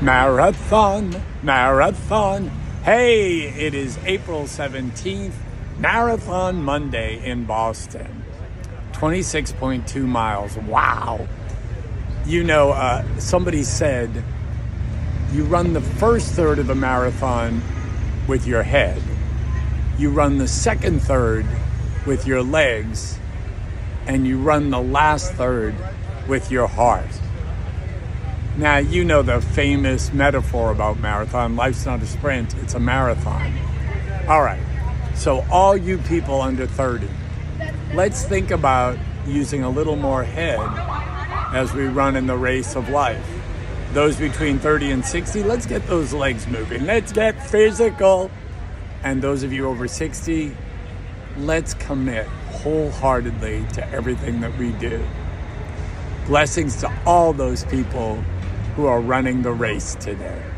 Marathon, marathon. Hey, it is April 17th, Marathon Monday in Boston. 26.2 miles. Wow. You know, uh, somebody said you run the first third of a marathon with your head, you run the second third with your legs, and you run the last third with your heart. Now, you know the famous metaphor about marathon life's not a sprint, it's a marathon. All right, so all you people under 30, let's think about using a little more head as we run in the race of life. Those between 30 and 60, let's get those legs moving. Let's get physical. And those of you over 60, let's commit wholeheartedly to everything that we do. Blessings to all those people who are running the race today.